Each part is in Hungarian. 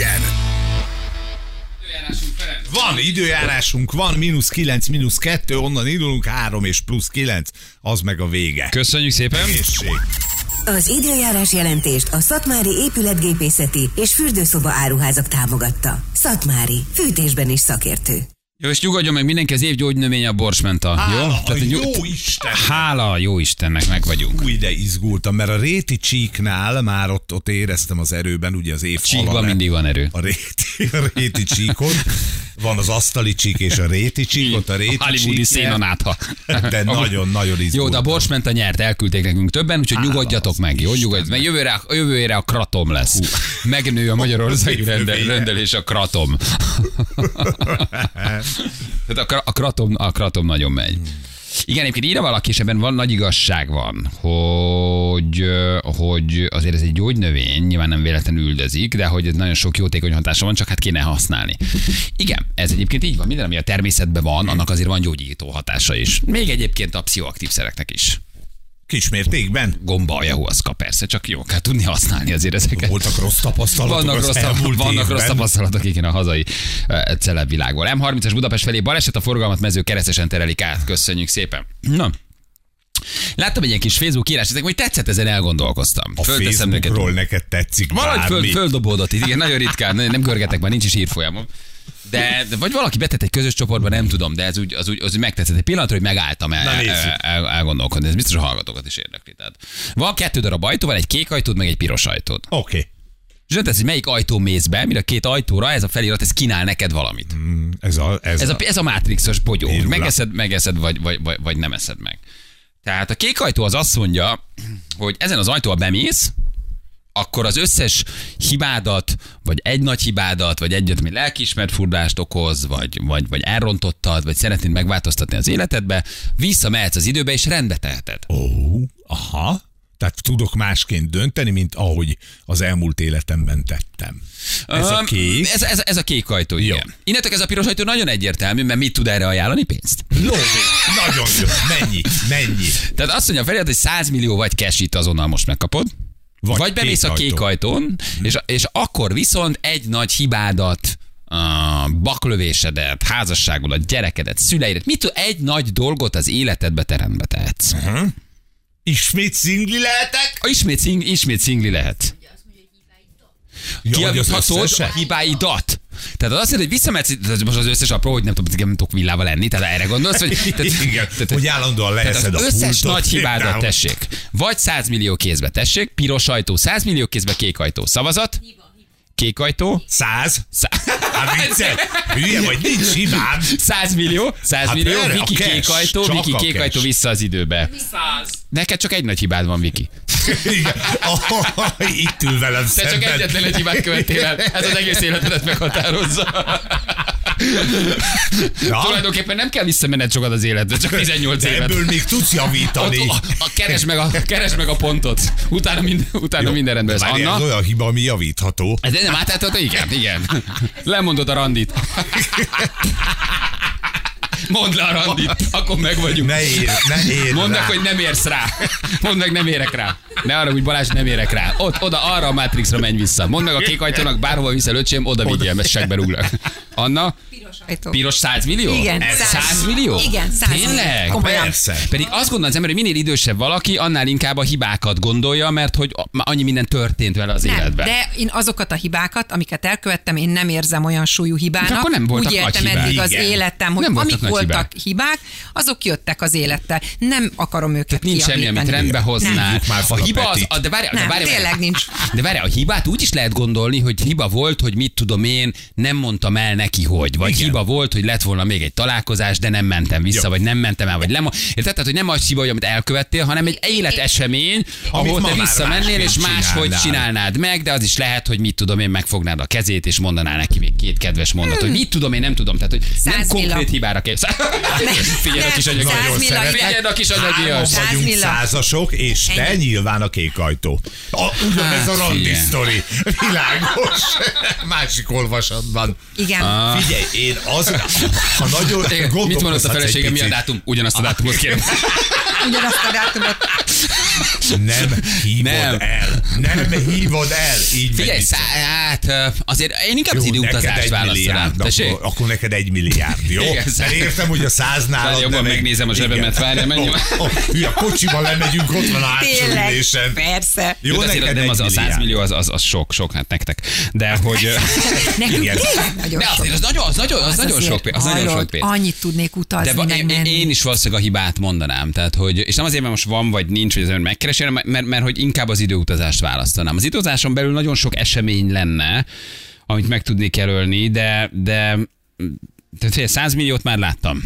legyen! Van időjárásunk, van mínusz 9, mínusz 2, onnan indulunk 3 és plusz 9, az meg a vége. Köszönjük szépen. Egészség. Az időjárás jelentést a Szatmári épületgépészeti és fürdőszoba áruházak támogatta. Szatmári, fűtésben is szakértő. Jó, és nyugodjon meg mindenki, az év gyógynövény a borsmenta. Hála jó? a nyug- jó Isten! Hála a jó Istennek, meg vagyunk. Új, de izgultam, mert a réti csíknál már ott, ott éreztem az erőben, ugye az év Csíkban mindig van erő. a réti, a réti csíkot. Van az asztali csík és a réti csík, ott a réti A hollywoodi csík szénanátha. De nagyon-nagyon izgultam. Jó, de a borsmenta nyert, elküldték nekünk többen, úgyhogy nyugodjatok meg, jó? Istennek. Nyugodj, meg jövőre, jövőre a kratom lesz. Megnő a magyarországi rendel, rendelés a kratom. Tehát a, kra- a, kratom, a kratom nagyon megy. Igen, egyébként írja valaki, és ebben van nagy igazság van, hogy, hogy azért ez egy gyógynövény, nyilván nem véletlenül üldözik, de hogy ez nagyon sok jótékony hatása van, csak hát kéne használni. Igen, ez egyébként így van. Minden, ami a természetben van, annak azért van gyógyító hatása is. Még egyébként a pszichoaktív szereknek is. Kismértékben Gomba, ayahuasca, persze, csak jó kell tudni használni azért ezeket. voltak rossz tapasztalatok Vannak, rossz, elmúlt vannak évben. rossz tapasztalatok, igen, a hazai uh, celeb világból. M30-as Budapest felé baleset, a forgalmat mező keresztesen terelik át. Köszönjük szépen. Na, Láttam egy ilyen kis Facebook írás, ezek, hogy tetszett, ezen elgondolkoztam. A Fölteszem neked. Facebookról neked tetszik Valahogy föl, földobódott itt, igen, nagyon ritkán, nem görgetek már, nincs is írfolyamom. De, de vagy valaki betett egy közös csoportban, nem tudom, de ez úgy, az úgy, az úgy megtetszett. Egy pillanatra, hogy megálltam el, Na, el, el, elgondolkodni. Ez biztos a hallgatókat is érdekli. Tehát van kettő darab ajtó, van egy kék ajtód, meg egy piros ajtód. Oké. Okay. És nem tesz, hogy melyik ajtó mész be, mire a két ajtóra ez a felirat, ez kínál neked valamit. Ez a, ez, Ez a, ez a Matrixos bogyó. Pirula. Megeszed, megeszed, vagy, vagy, vagy, vagy nem eszed meg. Tehát a kék ajtó az azt mondja, hogy ezen az ajtóval bemész, akkor az összes hibádat, vagy egy nagy hibádat, vagy egyet, ami lelkiismert furdást okoz, vagy, vagy, vagy elrontottad, vagy szeretnéd megváltoztatni az életedbe, visszamehetsz az időbe, és rendbe teheted. Ó, aha. Tehát tudok másként dönteni, mint ahogy az elmúlt életemben tettem. Ez a Öm, kék. Ez, ez, ez a kék ajtó, igen. Innentől ez a piros ajtó nagyon egyértelmű, mert mit tud erre ajánlani? Pénzt. Lóvé. Nagyon jó. Mennyi? Mennyi? Tehát azt mondja a felirat, hogy 100 millió vagy cash azonnal most megkapod. Vagy, Vagy bemész a kék ajtó. ajtón, és, és akkor viszont egy nagy hibádat, a baklövésedet, házasságodat, gyerekedet, szüleidet, mit egy nagy dolgot az életedbe te rendbe tehetsz. Ismét szingli lehetek? Ismét, szing, ismét szingli lehet. Kiavíthatod a hibáidat. Tehát az azt jelenti, hogy visszamehetsz, tehát most az összes apró, hogy nem tudom, nem tudok villával lenni, tehát erre gondolsz, hogy... Tehát, Igen, hogy állandóan Tehát leheszed az a összes pultot, nagy hibádat például. tessék. Vagy 100 millió kézbe tessék, piros ajtó, 100 millió kézbe, kék ajtó. Szavazat? Kék ajtó. Száz? Szá- Hát viccel? Hülye vagy, nincs hibám. 100 millió, 100 Hát millió, a Viki cash, kék ajtó, csak Viki kék cash. ajtó vissza az időbe. Neked csak egy nagy hibád van, Viki. Igen. Oh, itt ül velem Te csak szemben. egyetlen egy hibát követtél el. Ez az egész életedet meghatározza. Na, Tulajdonképpen nem kell visszamenned sokat az életbe, csak 18 de évet. ebből még tudsz javítani. a, a, keres, meg a, keres meg a pontot. Utána, mind, utána Jó, minden rendben lesz. Anna? Ez olyan hiba, ami javítható. Ez nem átálltad? Igen, igen. Lemondod a randit. Mondd le a randit, akkor meg vagyunk. Ne ér, ne ér Mondd meg, hogy nem érsz rá. Mondd meg, nem érek rá. Ne arra, hogy Balázs, nem érek rá. Ott, oda, arra a Matrixra menj vissza. Mondd meg a kék ajtónak, bárhova viszel öcsém, oda vigyél, mert segbe rúglak. Anna, Ajtó. piros 100 millió? Igen, Ez 100, 100 millió? Igen, 100 millió. Tényleg? Komolyan. Persze. Pedig azt gondolom az ember, hogy minél idősebb valaki, annál inkább a hibákat gondolja, mert hogy annyi minden történt vele az Nem, életben. de én azokat a hibákat, amiket elkövettem, én nem érzem olyan súlyú hibának. De akkor nem voltak Úgy nagy éltem hibák. eddig az Igen. életem, hogy Nem voltak amik nagy voltak hibák. azok jöttek az élettel. Nem akarom őket Tehát nincs semmi, amit rendbe hoznál. A hiba az, de várj, de várj, tényleg nincs. De várj, a hibát úgy is lehet gondolni, hogy hiba volt, hogy mit tudom én, nem mondtam el neki, hogy. Vagy. Hiba volt, hogy lett volna még egy találkozás, de nem mentem vissza, Jó. vagy nem mentem el, vagy nem. Érted? Tehát, hogy nem az hiba, hogy amit elkövettél, hanem egy életesemény, ahol te visszamennél, és máshogy csinálnád meg, de az is lehet, hogy mit tudom én, megfognád a kezét, és mondanál neki még két kedves mondat, hogy mit tudom én, nem tudom. Tehát, hogy nem konkrét hibára kell. Figyelj a kis anyagi. száz milla, Figyelj a kis százasok, és te nyilván a kék ajtó. Ugyanez a Hát, randi sztori. Világos. Másik olvasatban. Igen. Figyelj, én az, ha nagyon Igen, Mit mondott a gondolkozhatsz egy felesége, mi a dátum? Ugyanazt a dátumot kérem. Ugyanazt a dátumot. Nem hívod Nem. el. Nem hívod el. Így Figyelj, szá, hát azért én inkább az Jó, neked időutazást egy választanám. Akkor, akkor neked egy milliárd, jó? Igen, Mert értem, hogy a száz nálad. Várj, jobban megnézem a zsebemet, várjál, menj. Hülye, a kocsival lemegyünk, ott van a hátsó persze. Jó, de azért neked nem egy az a 100 milliárd. millió, az, az, az sok, sok, hát nektek. De hogy... ö, Nekünk tényleg nagyon sok. az nagyon, az nagyon, az sok pénz. Az nagyon sok pénz. Annyit tudnék utazni, De én, is valószínűleg a hibát mondanám. Tehát, hogy, és nem azért, mert most van vagy nincs, hogy az ember megkeresi, hanem mert, mert, hogy inkább az időutazást választanám. Az időutazáson belül nagyon sok esemény lenne, amit meg tudnék jelölni, de, de tehát figyelj, 100 milliót már láttam.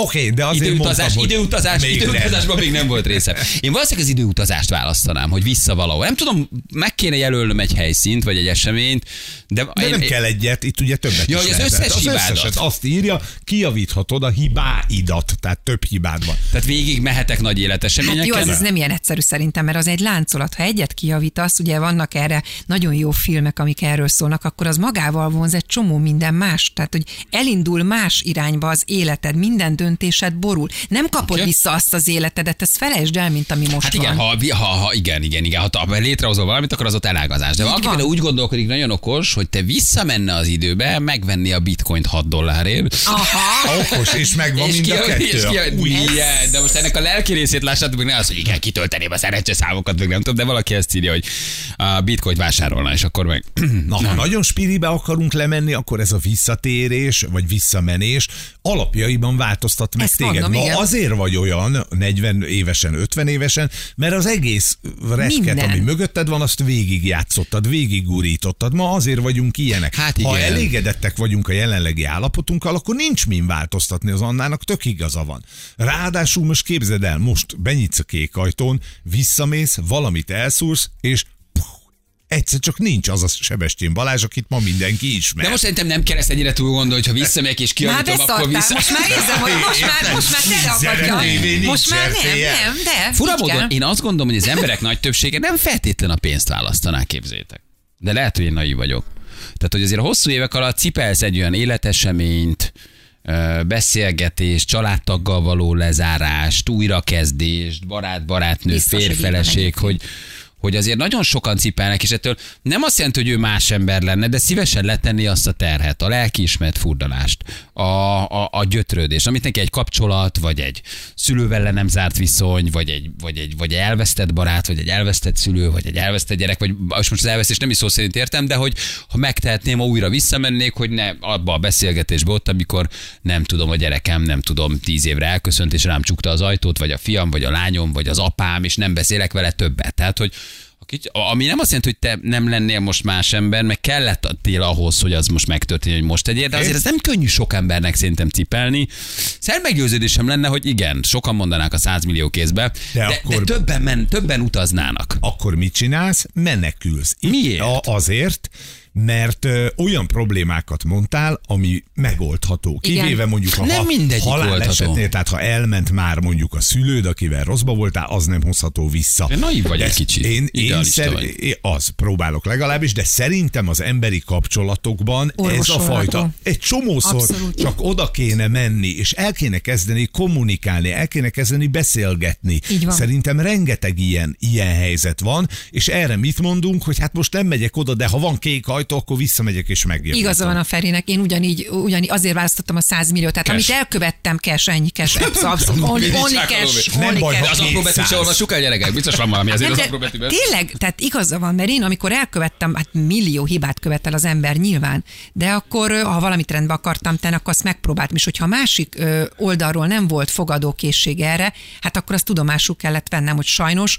Oké, okay, de azért Időutazás, mondtam, időutazás, még időutazásban még nem volt része. Én valószínűleg az időutazást választanám, hogy vissza valahol. Nem tudom, meg kéne jelölnöm egy helyszínt, vagy egy eseményt, de, De én, nem kell egyet, itt ugye többet Ja, is az lehet. összes az hibádat. összeset azt írja, kijavíthatod a hibáidat, tehát több hibád van. Tehát végig mehetek nagy Hát életeseményeken. jó, az, ez nem ilyen egyszerű szerintem, mert az egy láncolat. Ha egyet kijavítasz, ugye vannak erre nagyon jó filmek, amik erről szólnak, akkor az magával vonz egy csomó minden más. Tehát, hogy elindul más irányba az életed, minden döntésed borul. Nem kapod Oké. vissza azt az életedet, ezt felejtsd el, mint ami most Hát igen, van. ha, ha, ha, igen, igen, igen, ha, ha létrehozol valamit, akkor az ott elágazás. De valaki például úgy gondolkodik, nagyon okos, hogy te visszamenne az időbe, megvenni a bitcoint 6 dollárért. Aha, Okos, és megvan mind a ki, kettő. és ki, Új, igen, de most ennek a lelki részét lássátok, meg ne az, hogy igen, kitölteném a szerencseszámokat, meg nem tudom, de valaki ezt írja, hogy a bitcoint vásárolna, és akkor meg... Na, ha nagyon spiribe akarunk lemenni, akkor ez a visszatérés, vagy visszamenés alapjaiban változtat meg Ezt téged. mondom, Ma igen. azért vagy olyan 40 évesen, 50 évesen, mert az egész reket, ami mögötted van, azt végigjátszottad, végiggurítottad. Ma azért vagyunk ilyenek. Hát ha igen. elégedettek vagyunk a jelenlegi állapotunkkal, akkor nincs min változtatni az Annának, tök igaza van. Ráadásul most képzeld el, most benyitsz a kék ajtón, visszamész, valamit elszúrsz, és egyszer csak nincs az a Sebestyén Balázs, akit ma mindenki ismer. De most szerintem nem kell ezt ennyire túl gondolni, hogy ha visszamegyek és már kiavítom, akkor vissza... Most már érzem, hogy most már, most már te Zene ragadja. tévé nincs Most már nem, nem, de. Fura módon, én azt gondolom, hogy az emberek nagy többsége nem feltétlen a pénzt választaná, képzétek. De lehet, hogy én naiv vagyok. Tehát, hogy azért a hosszú évek alatt cipelsz egy olyan életeseményt, beszélgetés, családtaggal való lezárást, újrakezdést, barát-barátnő, férfeleség, hogy hogy azért nagyon sokan cipelnek, és ettől nem azt jelenti, hogy ő más ember lenne, de szívesen letenni azt a terhet, a lelkiismert furdalást, a, a, a gyötrődést, amit neki egy kapcsolat, vagy egy szülővel nem zárt viszony, vagy egy, vagy egy vagy elvesztett barát, vagy egy elvesztett szülő, vagy egy elvesztett gyerek, vagy most az elvesztés nem is szó szerint értem, de hogy ha megtehetném, ha újra visszamennék, hogy ne abba a beszélgetésbe ott, amikor nem tudom, a gyerekem, nem tudom, tíz évre elköszönt, és rám csukta az ajtót, vagy a fiam, vagy a lányom, vagy az apám, és nem beszélek vele többet. Tehát, hogy kicsi, ami nem azt jelenti, hogy te nem lennél most más ember, meg kellett tél ahhoz, hogy az most megtörténjen, hogy most tegyél, de azért ez nem könnyű sok embernek szerintem cipelni. Szerint meggyőződésem lenne, hogy igen, sokan mondanák a 100 millió kézbe, de, de, akkor- de többen, men, többen utaznának. akkor mit csinálsz? Menekülsz. Itt Miért? A, azért, mert ö, olyan problémákat mondtál, ami megoldható. Igen. Kivéve mondjuk a Nem ha- mindegyik halál oldható. esetnél, tehát ha elment már mondjuk a szülőd, akivel rosszba voltál, az nem hozható vissza. De naív vagy De egy kicsit. Én, én szer- vagy. én az próbálok legalábbis, de szerintem az emberi kapcsolatokban ez a Orvosolható. fajta egy csomószor Abszolút. csak oda kéne menni, és el kéne kezdeni kommunikálni, el kéne kezdeni beszélgetni. Így van. Szerintem rengeteg ilyen, ilyen helyzet van, és erre mit mondunk, hogy hát most nem megyek oda, de ha van kék ajtó, akkor visszamegyek és megjavítom. Igaza van a Ferinek, én ugyanígy, ugyanígy azért választottam a 100 milliót, tehát Cash. amit elkövettem, cash, ennyi cash, abszolút, only, only cash, Nem only baj, cash. ha Az apró betűt 200. se olvassuk el, gyerekek? Biztos van valami azért Nem, az de apró betűben. tényleg, tehát igaza van, mert én amikor elkövettem, hát millió hibát követel az ember nyilván, de akkor, ha valamit rendbe akartam tenni, akkor azt megpróbáltam, és hogyha a másik oldalról nem volt fogadókészség erre, hát akkor azt tudomásul kellett vennem, hogy sajnos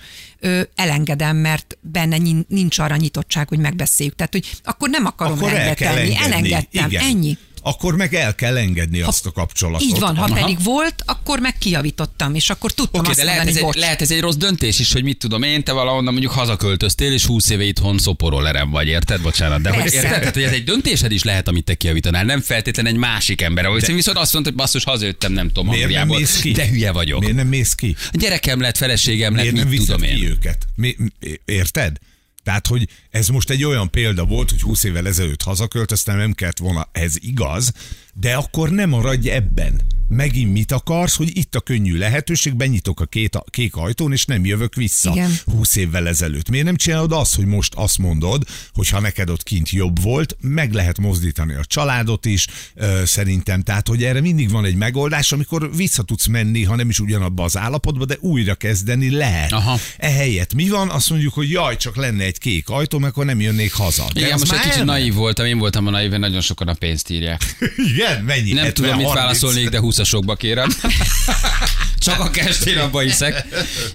elengedem, mert benne nin- nincs arra nyitottság, hogy megbeszéljük. Tehát, hogy akkor nem akarom Akkor el rendbe kell tenni. engedni. Elengedtem, Igen. ennyi. Akkor meg el kell engedni azt a kapcsolatot. Így van, ha Aha. pedig volt, akkor meg kijavítottam, és akkor tudtam Oké, azt de lehet mondani, ez, egy, bocs. lehet ez egy rossz döntés is, hogy mit tudom én, te valahonnan mondjuk hazaköltöztél, és 20 éve itthon szoporollerem vagy, érted? Bocsánat, de hogy érted? Tehát, hogy ez egy döntésed is lehet, amit te kijavítanál, nem feltétlen egy másik ember. Vagy de... viszont azt mondta, hogy basszus, hazajöttem, nem tudom, Miért nem mész ki? de hülye vagyok. Miért nem mész ki? A gyerekem lett, feleségem lett, Miért mit nem tudom ki én. őket? Mi, mi- érted? Tehát, hogy ez most egy olyan példa volt, hogy 20 évvel ezelőtt hazaköltöztem, nem kellett volna, ez igaz, de akkor nem maradj ebben. Megint mit akarsz, hogy itt a könnyű lehetőség, benyitok a két, a kék ajtón, és nem jövök vissza. Igen. 20 évvel ezelőtt. Miért nem csinálod azt, hogy most azt mondod, hogy ha neked ott kint jobb volt, meg lehet mozdítani a családot is, ö, szerintem. Tehát, hogy erre mindig van egy megoldás, amikor vissza tudsz menni, ha nem is ugyanabba az állapotba, de újra kezdeni lehet. Aha. Ehelyett mi van? Azt mondjuk, hogy jaj, csak lenne egy kék ajtó, akkor nem jönnék haza. De Igen, most egy kicsit naív voltam, én voltam a naív, nagyon sokan a pénzt írják. Igen, mennyi? Nem 70, tudom, mit 30? válaszolnék, de 20-asokba kérem. Csak a kestén abba hiszek.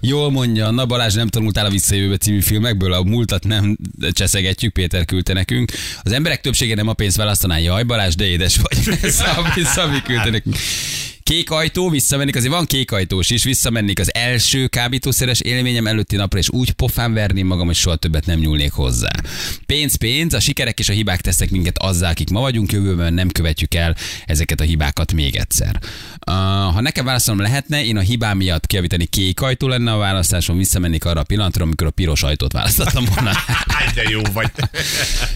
Jól mondja, Anna Balázs nem tanultál a Visszajövőbe című filmekből, a múltat nem cseszegetjük, Péter küldte nekünk. Az emberek többsége nem a pénzt választaná, jaj Balázs, de édes vagy. Szabi, Szabi küldte nekünk. Kék ajtó, visszamennék, azért van kék ajtós is, visszamennék az első kábítószeres élményem előtti napra, és úgy pofán verném magam, hogy soha többet nem nyúlnék hozzá. Pénz, pénz, a sikerek és a hibák tesznek minket azzá, akik ma vagyunk, jövőben nem követjük el ezeket a hibákat még egyszer. Uh, ha nekem válaszolnom lehetne, én a hibám miatt kiavítani kék ajtó lenne a választásom, visszamennék arra a pillanatra, amikor a piros ajtót választottam volna. De jó vagy.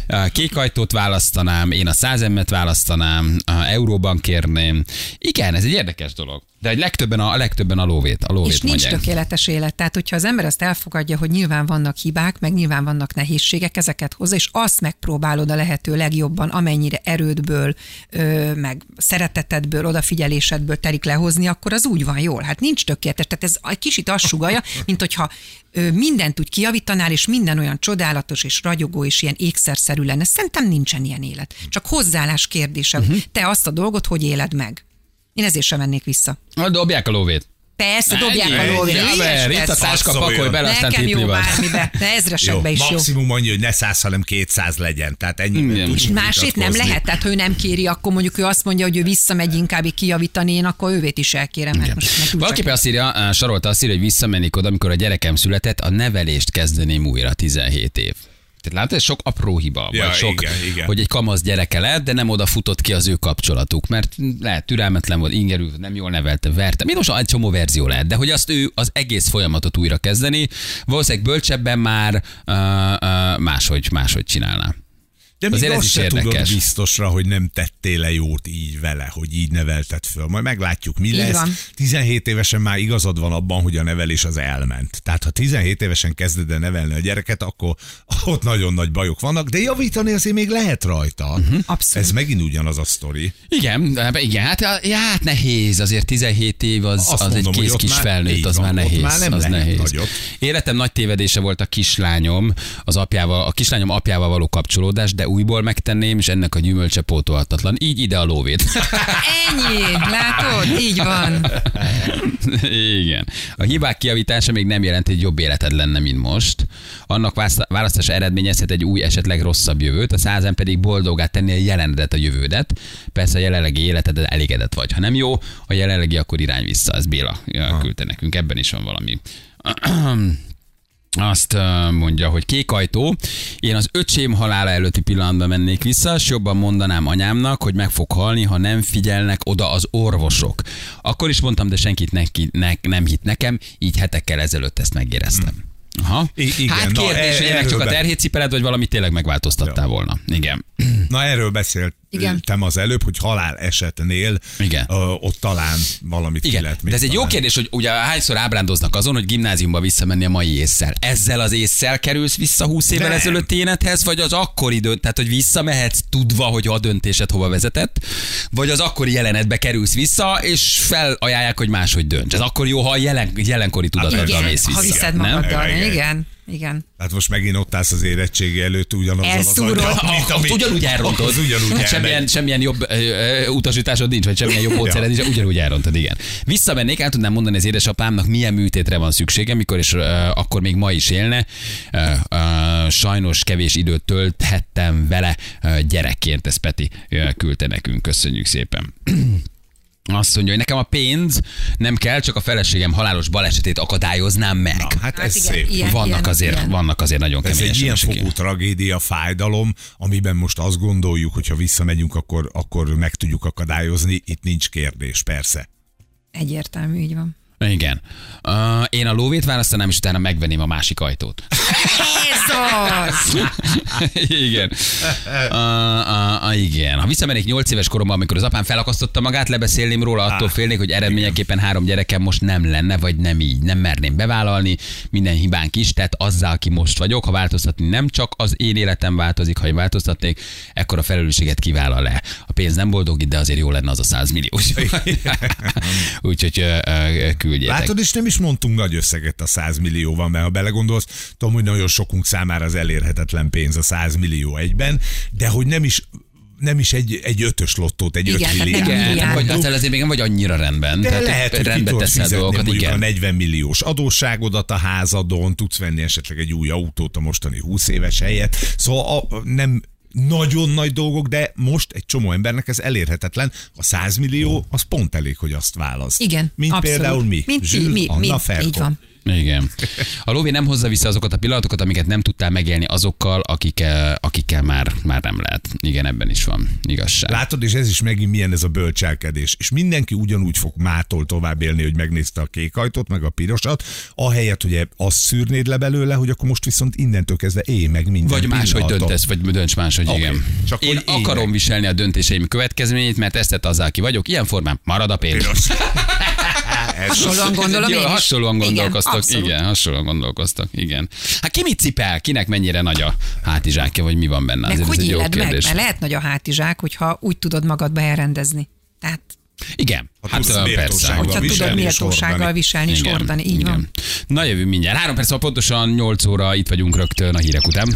A Kék ajtót választanám, én a 100 emmet választanám, a euróban kérném. Igen, ez egy érdekes dolog. De egy legtöbben a, a legtöbben a lóvét, a lóvét És nincs mondják. tökéletes élet. Tehát, hogyha az ember azt elfogadja, hogy nyilván vannak hibák, meg nyilván vannak nehézségek, ezeket hozza, és azt megpróbálod a lehető legjobban, amennyire erődből, ö, meg szeretetedből, odafigyelésedből terik lehozni, akkor az úgy van jól. Hát nincs tökéletes. Tehát ez egy kicsit azt sugalja, mint hogyha ö, mindent úgy kiavítanál, és minden olyan csodálatos és ragyogó és ilyen ékszerszerű lenne. Szerintem nincsen ilyen élet. Csak hozzáállás kérdése. Uh-huh. Te azt a dolgot hogy éled meg? Én ezért sem mennék vissza. Na, dobják a lóvét. Persze, dobják a lóvét. Ja, mert itt a táska pakolj bele, aztán Nekem jó bármibe, de ezresekbe is jó. maximum annyi, hogy ne 100, hanem 200 legyen. Tehát ennyi. És másét nem lehet, tehát ha ő nem kéri, akkor mondjuk ő azt mondja, hogy ő visszamegy inkább kijavítani, én akkor ővét is elkérem. Mert most Valaki azt írja, eh, Sarolta azt írja, hogy visszamennék oda, amikor a gyerekem született, a nevelést kezdeném újra 17 év. Tehát látod, ez sok apró hiba, Ja, vagy sok, igen, igen. hogy egy kamasz gyereke lett, de nem oda futott ki az ő kapcsolatuk, mert lehet türelmetlen volt, ingerű, nem jól nevelte, verte. Mi most egy csomó verzió lehet, de hogy azt ő az egész folyamatot újra kezdeni, valószínűleg bölcsebben már uh, uh, máshogy, máshogy csinálná. De még Azért ez azt is se tudod érdekes. biztosra, hogy nem tettél le jót így vele, hogy így nevelted föl. Majd meglátjuk, mi Így lesz. van. 17 évesen már igazad van abban, hogy a nevelés az elment. Tehát ha 17 évesen kezded el nevelni a gyereket, akkor ott nagyon nagy bajok vannak, de javítani azért még lehet rajta. Uh-huh. Abszolút. Ez megint ugyanaz a sztori. Igen, de- igen, hát, ja, hát nehéz, azért 17 év az, Azt az mondom, egy kész kis már- felnőtt, az van, már nehéz. már nem az lehet nehéz. nagyot. Életem nagy tévedése volt a kislányom, az apjával, a kislányom apjával való kapcsolódás, de újból megtenném, és ennek a gyümölcse pótolhatatlan. Így ide a lóvét. Ennyi, látod? Így van. Igen. A hibák kiavítása még nem jelent, hogy jobb életed lenne, mint most. Annak választ- választása eredményezhet egy új, esetleg rosszabb jövőt, a százan pedig boldogá tenni a jelenedet, a jövődet. Persze a jelenlegi életed elégedett vagy. Ha nem jó, a jelenlegi, akkor irány vissza. Ez Béla küldte nekünk. Ebben is van valami. Azt mondja, hogy kék ajtó. Én az öcsém halála előtti pillanatban mennék vissza, és jobban mondanám anyámnak, hogy meg fog halni, ha nem figyelnek oda az orvosok. Akkor is mondtam, de senkit neki, ne, nem hitt nekem, így hetekkel ezelőtt ezt megéreztem. Aha. I- igen, hát na, kérdés, e- hogy ennek erről csak a be- terhét cipeled, vagy valami tényleg megváltoztattál Ja. volna. Igen. Na erről beszéltem Igen. az előbb, hogy halál esetnél Igen. Ö, ott talán valamit ki Igen, lehet de még ez egy jó kérdés, hogy ugye hányszor ábrándoznak azon, hogy gimnáziumba visszamenni a mai ésszel. Ezzel az ésszel kerülsz vissza 20 évvel ezelőtt énethez, vagy az akkori dönt, tehát hogy visszamehetsz tudva, hogy a döntésed hova vezetett, vagy az akkori jelenetbe kerülsz vissza, és felajánlják, hogy máshogy dönts. Ez akkor jó, ha a jelen, jelenkori tudatoddal Igen, mész vissza. ha viszed nem? magaddal. Igen. Igen, igen. Hát most megint ott állsz az érettségi előtt ugyanazzal az Elszúrod. aggyal, Ah, mint ott ami- ugyanúgy elrontod. Az ugyanúgy hát semmilyen, semmilyen jobb ö, ö, utasításod nincs, vagy semmilyen jobb módszered nincs, ugyanúgy elrontod, igen. Visszamennék, el tudnám mondani az édesapámnak, milyen műtétre van szüksége, mikor és ö, akkor még ma is élne. Ö, ö, sajnos kevés időt tölthettem vele ö, gyerekként, ez Peti ö, küldte nekünk, köszönjük szépen. Azt mondja, hogy nekem a pénz nem kell, csak a feleségem halálos balesetét akadályoznám meg. Na, hát Hát ez igen, szép. ilyen- vannak, azért, ilyen. vannak azért nagyon Ez kemény egy ilyen fogú tragédia, fájdalom, amiben most azt gondoljuk, hogy ha visszamegyünk, akkor, akkor meg tudjuk akadályozni. Itt nincs kérdés, persze. Egyértelmű, így van. Igen. Uh, én a lóvét választanám, és utána megvenném a másik ajtót. Az! igen. Uh, uh, uh, igen. Ha visszamennék 8 éves koromban, amikor az apám felakasztotta magát, lebeszélném róla, attól félnék, hogy eredményeképpen három gyerekem most nem lenne, vagy nem így. Nem merném bevállalni, minden hibánk is, tehát azzal, aki most vagyok, ha változtatni nem csak az én életem változik, ha én változtatnék, ekkor a felelősséget kivállal le. A pénz nem boldog, de azért jó lenne az a 100 millió. Úgyhogy küldjétek. Látod, és nem is mondtunk nagy összeget a 100 millióval, mert ha belegondolsz, tudom, hogy nagyon sokunk számára az elérhetetlen pénz a 100 millió egyben, de hogy nem is nem is egy, egy ötös lottót, egy Igen, öt tehát nem milliárd. Igen, milliárd. vagy aztán azért még nem vagy annyira rendben. De Tehát lehet, hogy ki rendbe tudod fizetni dolgokat, mondjuk igen. a 40 milliós adósságodat a házadon, tudsz venni esetleg egy új autót a mostani 20 éves helyett. Szóval a, nem nagyon nagy dolgok, de most egy csomó embernek ez elérhetetlen. A 100 millió, az pont elég, hogy azt választ. Igen, Mint abszolút. például mi. Mint mi, Zsül, mi, Anna mi. Így van. Igen. A lóvé nem hozza vissza azokat a pillanatokat, amiket nem tudtál megélni azokkal, akikkel, akikkel már, már nem lehet. Igen, ebben is van igazság. Látod, és ez is megint milyen ez a bölcselkedés. És mindenki ugyanúgy fog mától tovább élni, hogy megnézte a kék ajtót, meg a pirosat, ahelyett, hogy azt szűrnéd le belőle, hogy akkor most viszont innentől kezdve élj meg minden Vagy máshogy döntesz, vagy dönts máshogy, Oké. igen. Csak Én élj akarom viselni a döntéseim következményét, mert ezt tett azzal, aki vagyok. Ilyen formán marad a pénz. Ez Hasonlóan gondolom Jó, én is. hasonlóan gondolkoztak, igen, abszolút. igen, hasonlóan gondolkoztak, igen. Hát ki mit cipel, kinek mennyire nagy a hátizsákja, vagy mi van benne? Meg Azért hogy ez egy jó meg? kérdés. Mert lehet nagy a hátizsák, hogyha úgy tudod magadba elrendezni. Tehát, Igen, Ha hát tudsz ö, persze. hogyha tudod méltósággal viselni és hordani. Így van. Na jövő mindjárt. Három perc, pontosan 8 óra itt vagyunk rögtön a hírek után.